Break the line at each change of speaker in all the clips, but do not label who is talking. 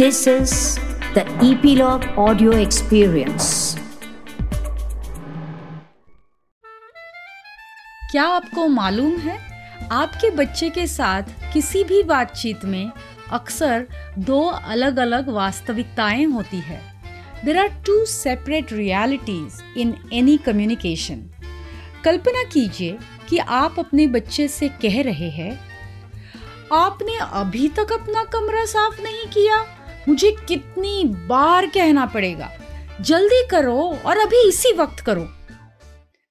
This is the Epilogue Audio Experience.
क्या आपको मालूम है, आपके बच्चे के साथ किसी भी बातचीत में अक्सर दो अलग अलग वास्तविकताएँ होती है। There are two separate realities in any communication कल्पना कीजिए कि आप अपने बच्चे से कह रहे हैं, आपने अभी तक अपना कमरा साफ़ नहीं किया। मुझे कितनी बार कहना पड़ेगा। जल्दी करो और अभी इसी वक्त करो।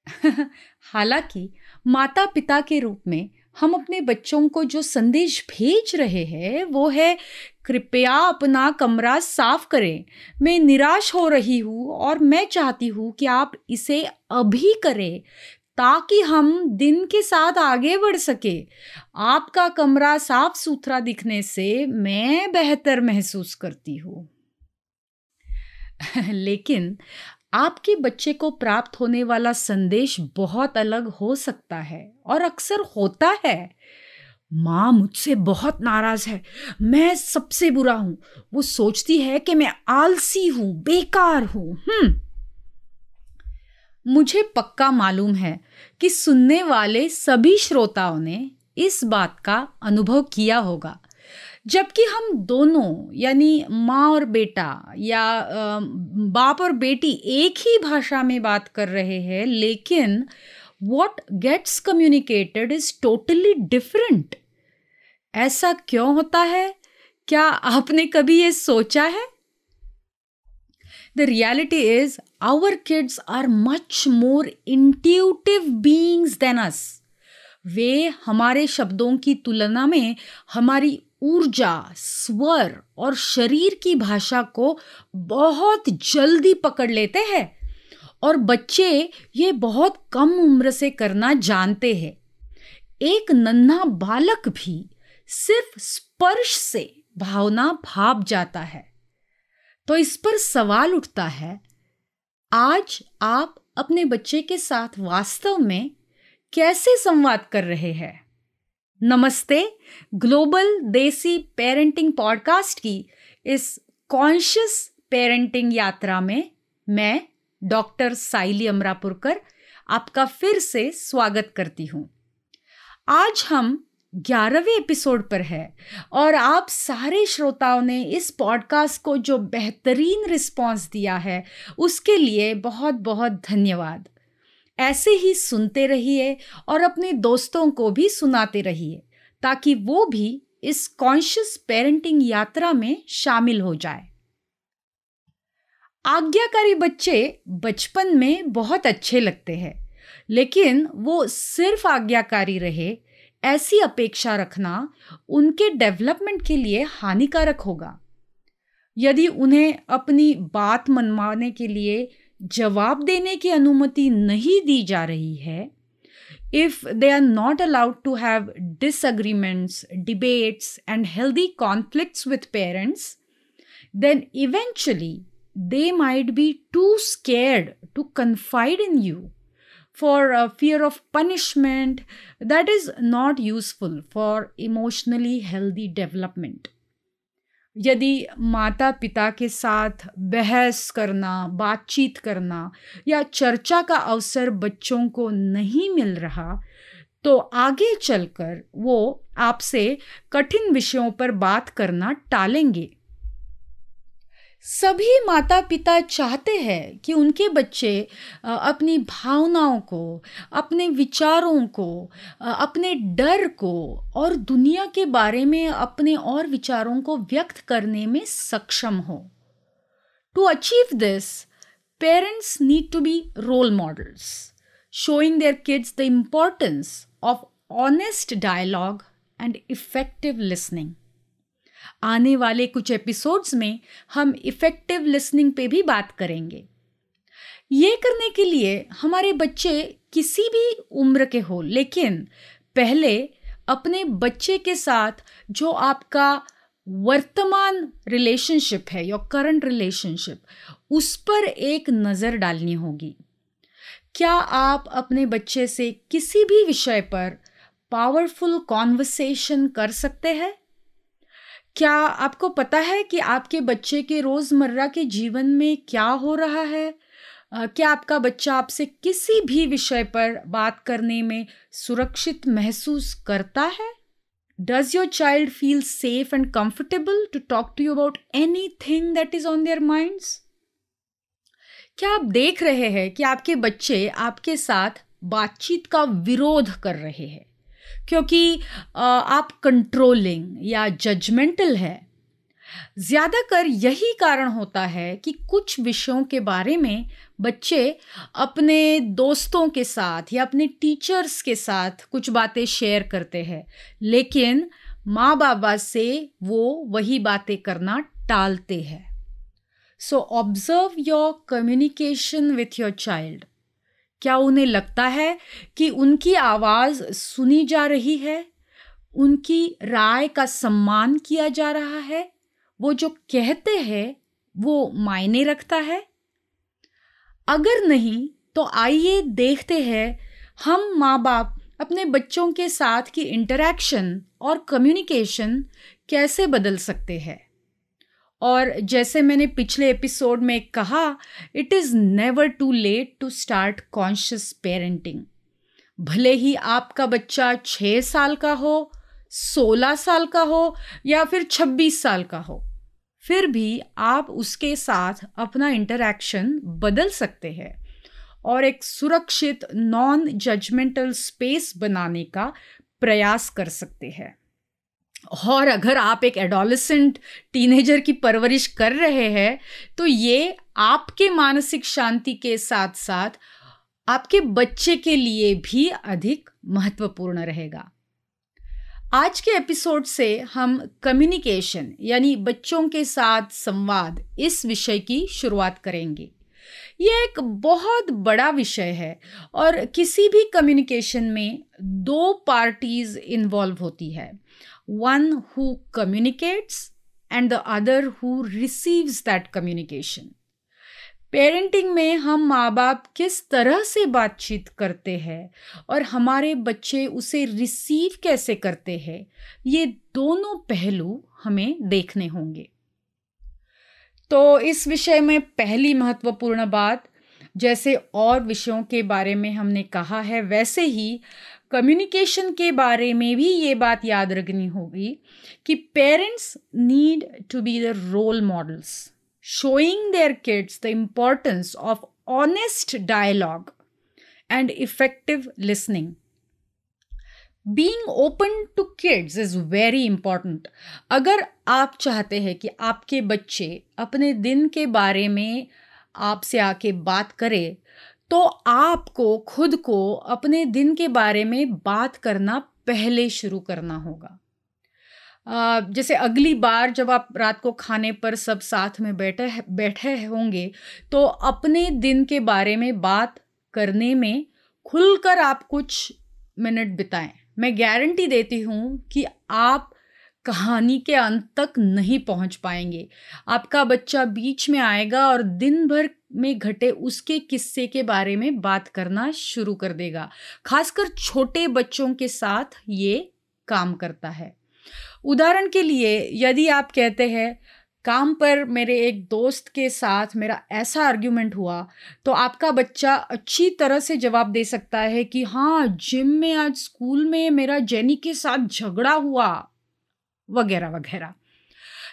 हालाँकि माता पिता के रूप में हम अपने बच्चों को जो संदेश भेज रहे हैं, वो है, कृपया अपना कमरा साफ़ करें। मैं निराश हो रही हूँ और मैं चाहती हूँ कि आप इसे अभी करें। ताकि हम दिन के साथ आगे बढ़ सके। आपका कमरा साफ़ सुथरा दिखने से मैं बेहतर महसूस करती हूँ। लेकिन आपके बच्चे को प्राप्त होने वाला संदेश बहुत अलग हो सकता है और अक्सर होता है। माँ मुझसे बहुत नाराज़ है। मैं सबसे बुरा हूँ। वो सोचती है कि मैं आलसी हूँ, बेकार हूँ। हम्म। मुझे पक्का मालूम है कि सुनने वाले सभी श्रोताओं ने इस बात का अनुभव किया होगा। जबकि हम दोनों, यानी माँ और बेटा, या बाप और बेटी एक ही भाषा में बात कर रहे हैं, लेकिन what gets communicated is totally different ऐसा क्यों होता है? क्या आपने कभी ये सोचा है? The reality is our kids are much more intuitive beings than us वे हमारे शब्दों की तुलना में हमारी ऊर्जा, स्वर और शरीर की भाषा को बहुत जल्दी पकड़ लेते हैं और बच्चे ये बहुत कम उम्र से करना जानते हैं। एक नन्हा बालक भी सिर्फ़ स्पर्श से भावना भाप जाता है। तो इस पर सवाल उठता है आज आप अपने बच्चे के साथ वास्तव में कैसे संवाद कर रहे हैं? नमस्ते, ग्लोबल देसी पेरेंटिंग पॉडकास्ट की इस कॉन्शियस पेरेंटिंग यात्रा में मैं, डॉक्टर साइली अमरापुरकर, आपका फिर से स्वागत करती हूँ। आज हम ग्यारहवें एपिसोड पर है। और आप सारे श्रोताओं ने इस पॉडकास्ट को जो बेहतरीन रिस्पांस दिया है, उसके लिए बहुत बहुत धन्यवाद। ऐसे ही सुनते रहिए और अपने दोस्तों को भी सुनाते रहिए, ताकि वो भी इस कॉन्शियस पेरेंटिंग यात्रा में शामिल हो जाए। आज्ञाकारी बच्चे बचपन में बहुत अच्छे लगते हैं, लेकिन वो सिर्फ़ आज्ञाकारी रहे ऐसी अपेक्षा रखना उनके डेवलपमेंट के लिए हानिकारक होगा। यदि उन्हें अपनी बात मनवाने के लिए जवाब देने की अनुमति नहीं दी जा रही है if they are not allowed to have disagreements debates and healthy conflicts with parents then eventually they might be too scared to confide in you. For a fear of punishment that is not useful for emotionally healthy development. यदि माता पिता के साथ बहस करना, बातचीत करना या चर्चा का अवसर बच्चों को नहीं मिल रहा तो आगे चलकर वो आपसे कठिन विषयों पर बात करना टालेंगे। सभी माता पिता चाहते हैं कि उनके बच्चे अपनी भावनाओं को, अपने विचारों को अपने डर को और दुनिया के बारे में अपने और विचारों को व्यक्त करने में सक्षम हो। To achieve this parents need to be role models showing their kids the importance of honest dialogue and effective listening आने वाले कुछ एपिसोड्स में हम इफ़ेक्टिव लिसनिंग पे भी बात करेंगे। ये करने के लिए हमारे बच्चे किसी भी उम्र के हो, लेकिन पहले अपने बच्चे के साथ जो आपका वर्तमान रिलेशनशिप है योर करंट रिलेशनशिप उस पर एक नज़र डालनी होगी। क्या आप अपने बच्चे से किसी भी विषय पर पावरफुल कॉन्वर्सेशन कर सकते हैं? क्या आपको पता है कि आपके बच्चे के रोज़मर्रा के जीवन में क्या हो रहा है? क्या आपका बच्चा आपसे किसी भी विषय पर बात करने में सुरक्षित महसूस करता है? Does your child feel safe and comfortable to talk to you about anything that is on their minds क्या आप देख रहे हैं कि आपके बच्चे आपके साथ बातचीत का विरोध कर रहे हैं? क्योंकि आप कंट्रोलिंग या जजमेंटल है। ज़्यादातर यही कारण होता है कि कुछ विषयों के बारे में बच्चे अपने दोस्तों के साथ या अपने टीचर्स के साथ कुछ बातें शेयर करते हैं, लेकिन माँ बाबा से वो वही बातें करना टालते हैं। So observe your communication with your child क्या उन्हें लगता है कि उनकी आवाज़ सुनी जा रही है? उनकी राय का सम्मान किया जा रहा है? वो जो कहते हैं, वो मायने रखता है? अगर नहीं तो आइए देखते हैं, हम माँ बाप अपने बच्चों के साथ की इंटरेक्शन और कम्युनिकेशन कैसे बदल सकते हैं। और जैसे मैंने पिछले एपिसोड में कहा it is never too late to start conscious parenting भले ही आपका बच्चा छः साल का हो, सोलह साल का हो, या फिर छब्बीस साल का हो, फिर भी आप उसके साथ अपना इंटरैक्शन बदल सकते हैं और एक सुरक्षित नॉन जजमेंटल स्पेस बनाने का प्रयास कर सकते हैं। और अगर आप एक एडोलिसेंट टीनेजर की परवरिश कर रहे हैं तो ये आपके मानसिक शांति के साथ साथ आपके बच्चे के लिए भी अधिक महत्वपूर्ण रहेगा। आज के एपिसोड से हम कम्युनिकेशन यानी बच्चों के साथ संवाद इस विषय की शुरुआत करेंगे। ये एक बहुत बड़ा विषय है और किसी भी कम्युनिकेशन में दो पार्टीज़ इन्वॉल्व होती है। One who communicates and the other who receives that communication. Parenting में हम माँ बाप किस तरह से बातचीत करते हैं और हमारे बच्चे उसे रिसीव कैसे करते हैं, ये दोनों पहलू हमें देखने होंगे तो इस विषय में पहली महत्वपूर्ण बात जैसे और विषयों के बारे में हमने कहा है, वैसे ही कम्युनिकेशन के बारे में भी ये बात याद रखनी होगी कि parents need to be the role models showing their kids the importance of honest dialogue and effective listening being open to kids is very important अगर आप चाहते हैं कि आपके बच्चे अपने दिन के बारे में आपसे आके बात करें तो आपको, खुद को अपने दिन के बारे में बात करना पहले शुरू करना होगा। जैसे अगली बार जब आप रात को खाने पर सब साथ में बैठे बैठे होंगे तो अपने दिन के बारे में बात करने में खुलकर आप कुछ मिनट बिताएँ। मैं गारंटी देती हूँ कि आप कहानी के अंत तक नहीं पहुँच पाएँगे। आपका बच्चा बीच में आएगा और दिन भर में घटे उसके किस्से के बारे में बात करना शुरू कर देगा। खासकर छोटे बच्चों के साथ ये काम करता है। उदाहरण के लिए, यदि आप कहते हैं, काम पर मेरे एक दोस्त के साथ मेरा ऐसा आर्ग्यूमेंट हुआ तो आपका बच्चा अच्छी तरह से जवाब दे सकता है कि हाँ जिम में आज स्कूल में मेरा जेनी के साथ झगड़ा हुआ। वगैरह वगैरह।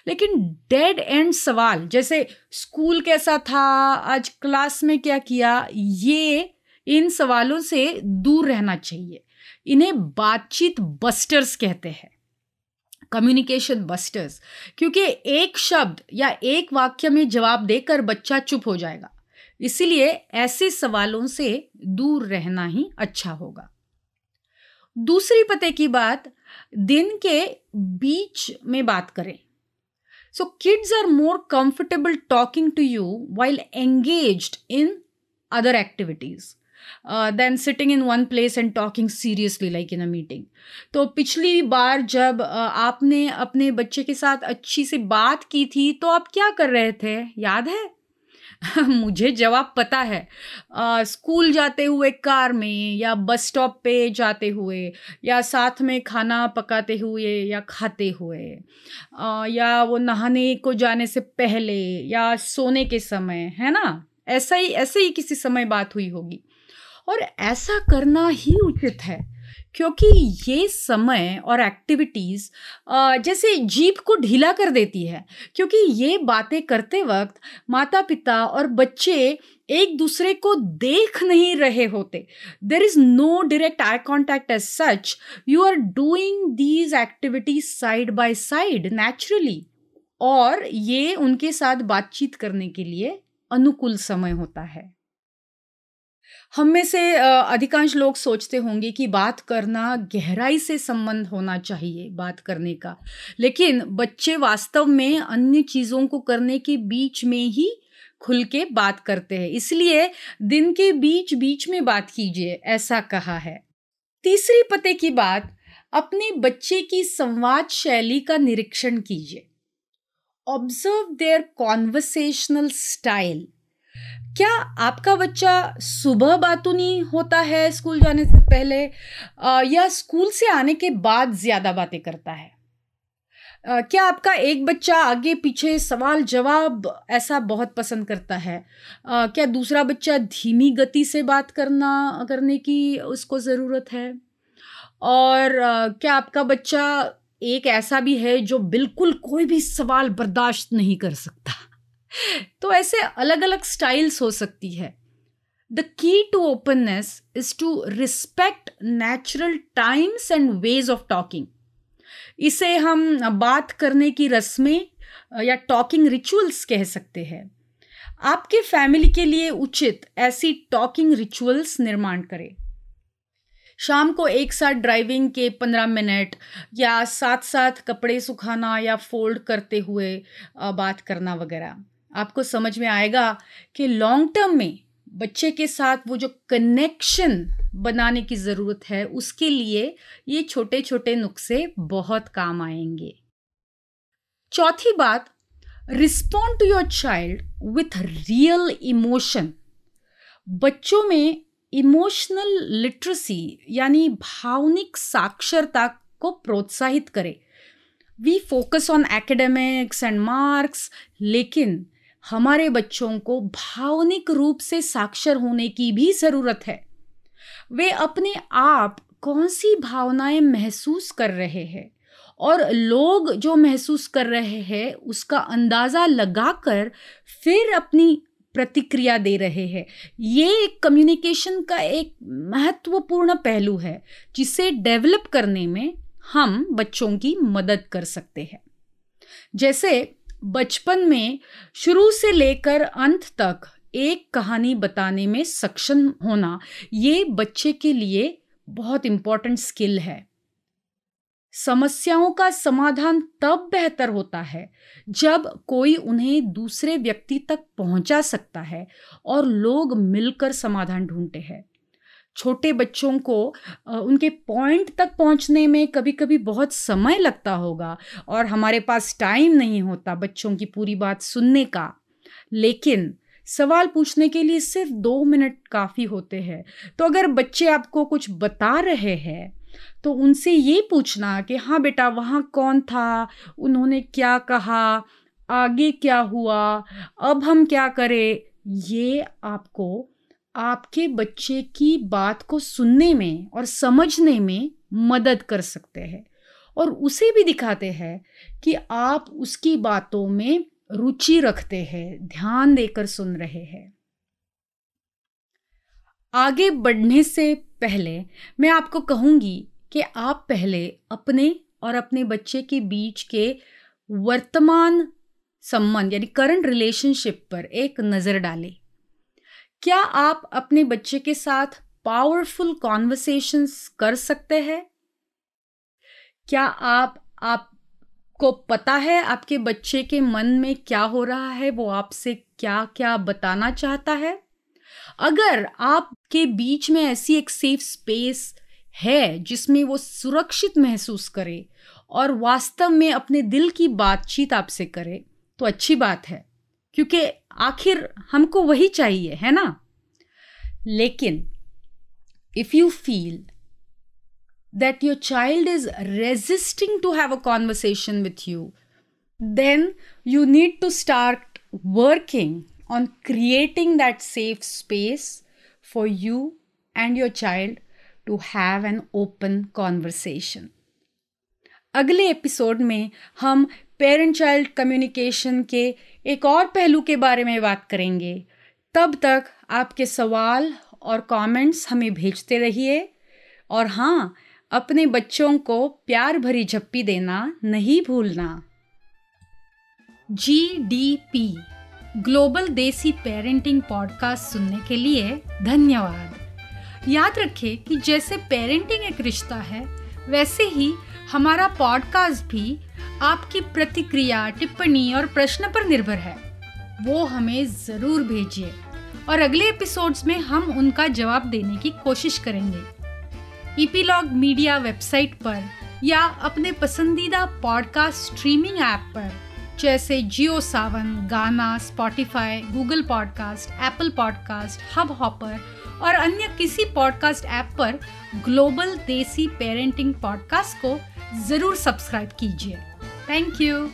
लेकिन डेड एंड सवाल, जैसे स्कूल कैसा था, आज क्लास में क्या किया, ये इन सवालों से दूर रहना चाहिए। इन्हें बातचीत बस्टर्स कहते हैं। कम्युनिकेशन बस्टर्स क्योंकि एक शब्द या एक वाक्य में जवाब देकर बच्चा चुप हो जाएगा। इसीलिए ऐसे सवालों से दूर रहना ही अच्छा होगा। दूसरी पते की बात दिन के बीच में बात करें। So kids are more comfortable talking to you while engaged in other activities than sitting in one place and talking seriously like in a meeting तो पिछली बार जब uh, आपने अपने बच्चे के साथ अच्छी से बात की थी तो आप क्या कर रहे थे? याद है? मुझे जवाब पता है। आ, स्कूल जाते हुए कार में या बस स्टॉप पे जाते हुए या साथ में खाना पकाते हुए या खाते हुए आ, या वो नहाने को जाने से पहले या सोने के समय है ना? ऐसा ही ऐसे ही किसी समय बात हुई होगी। और ऐसा करना ही उचित है। क्योंकि ये समय और एक्टिविटीज़ जैसे जीप को ढीला कर देती है, क्योंकि ये बातें करते वक्त माता पिता और बच्चे एक दूसरे को देख नहीं रहे होते। There is no direct eye contact as such you are doing these activities side by side naturally और ये उनके साथ बातचीत करने के लिए अनुकूल समय होता है। हम में से अधिकांश लोग सोचते होंगे कि बात करना गहराई से संबंध होना चाहिए बात करने का। लेकिन बच्चे वास्तव में अन्य चीज़ों को करने के बीच में ही खुल के बात करते हैं। इसलिए दिन के बीच बीच में बात कीजिए, ऐसा कहा है। तीसरी पते की बात, अपने बच्चे की संवाद शैली का निरीक्षण कीजिए। ऑब्ज़र्व देयर कॉन्वर्सेशनल स्टाइल क्या आपका बच्चा सुबह बातूनी होता है स्कूल जाने से पहले या स्कूल से आने के बाद ज़्यादा बातें करता है? क्या आपका एक बच्चा आगे पीछे सवाल जवाब ऐसा बहुत पसंद करता है? क्या दूसरा बच्चा धीमी गति से बात करना, करने की उसको ज़रूरत है? और क्या आपका बच्चा एक ऐसा भी है जो बिल्कुल कोई भी सवाल बर्दाश्त नहीं कर सकता? तो ऐसे अलग अलग स्टाइल्स हो सकती है। The key to openness is to respect natural times and ways of talking इसे हम बात करने की रस्में या टॉकिंग रिचुअल्स कह सकते हैं। आपके फैमिली के लिए उचित ऐसी टॉकिंग रिचुअल्स निर्माण करें। शाम को एक साथ ड्राइविंग के पंद्रह मिनट, या साथ साथ कपड़े सुखाना या फोल्ड करते हुए बात करना वगैरह। आपको समझ में आएगा कि लॉन्ग टर्म में बच्चे के साथ वो जो कनेक्शन बनाने की ज़रूरत है, उसके लिए ये छोटे छोटे नुस्खे बहुत काम आएँगे। चौथी बात respond to your child with real emotion बच्चों में इमोशनल लिटरेसी यानी भावनिक साक्षरता को प्रोत्साहित करें। We focus on academics and marks लेकिन हमारे बच्चों को भावनिक रूप से साक्षर होने की भी ज़रूरत है। वे अपने आप कौन सी भावनाएँ महसूस कर रहे हैं और लोग जो महसूस कर रहे हैं उसका अंदाज़ा लगाकर फिर अपनी प्रतिक्रिया दे रहे हैं। ये एक कम्युनिकेशन का एक महत्वपूर्ण पहलू है, जिसे डेवलप करने में हम बच्चों की मदद कर सकते हैं। जैसे बचपन में शुरू से लेकर अंत तक एक कहानी बताने में सक्षम होना ये बच्चे के लिए बहुत इम्पोर्टेंट स्किल है। समस्याओं का समाधान तब बेहतर होता है जब कोई उन्हें दूसरे व्यक्ति तक पहुँचा सकता है और लोग मिलकर समाधान ढूंढते हैं। छोटे बच्चों को उनके पॉइंट तक पहुँचने में कभी कभी बहुत समय लगता होगा और हमारे पास टाइम नहीं होता बच्चों की पूरी बात सुनने का। लेकिन सवाल पूछने के लिए सिर्फ़ दो मिनट काफ़ी होते हैं। तो अगर बच्चे आपको कुछ बता रहे हैं तो उनसे ये पूछना कि हाँ बेटा, वहाँ कौन था? उन्होंने क्या कहा? आगे क्या हुआ? अब हम क्या करें? ये आपको आपके बच्चे की बात को सुनने में और समझने में मदद कर सकते हैं और उसे भी दिखाते हैं कि आप उसकी बातों में रुचि रखते हैं, ध्यान देकर सुन रहे हैं। आगे बढ़ने से पहले मैं आपको कहूँगी कि आप पहले अपने और अपने बच्चे के बीच के वर्तमान संबंध, यानी करंट रिलेशनशिप पर एक नज़र डालें। क्या आप अपने बच्चे के साथ पावरफुल कॉन्वर्सेशंस कर सकते हैं? क्या आप, आपको पता है आपके बच्चे के मन में क्या हो रहा है? वो आपसे क्या क्या बताना चाहता है? अगर आपके बीच में ऐसी एक सेफ़ स्पेस है जिसमें वो सुरक्षित महसूस करे और वास्तव में अपने दिल की बातचीत आपसे करे तो अच्छी बात है। क्योंकि आखिर हमको वही चाहिए, है ना? लेकिन if you feel that your child is resisting to have a conversation with you then you need to start working on creating that safe space for you and your child to have an open conversation अगले episode में हम parent child communication के एक और पहलू के बारे में बात करेंगे। तब तक आपके सवाल और कमेंट्स हमें भेजते रहिए और हाँ अपने बच्चों को प्यार भरी झप्पी देना नहीं भूलना। G D P global desi parenting podcast सुनने के लिए धन्यवाद। याद रखें कि जैसे पेरेंटिंग एक रिश्ता है, वैसे ही हमारा पॉडकास्ट भी आपकी प्रतिक्रिया, टिप्पणी और प्रश्न पर निर्भर है। वो हमें ज़रूर भेजिए और अगले एपिसोड्स में हम उनका जवाब देने की कोशिश करेंगे। ईपीलॉग मीडिया वेबसाइट पर या अपने पसंदीदा पॉडकास्ट स्ट्रीमिंग ऐप पर, जैसे Jio Saavn Gaana Spotify Google podcast Apple podcast Hubhopper और अन्य किसी पॉडकास्ट ऐप पर ग्लोबल देसी पेरेंटिंग पॉडकास्ट को ज़रूर सब्सक्राइब कीजिए। Thank you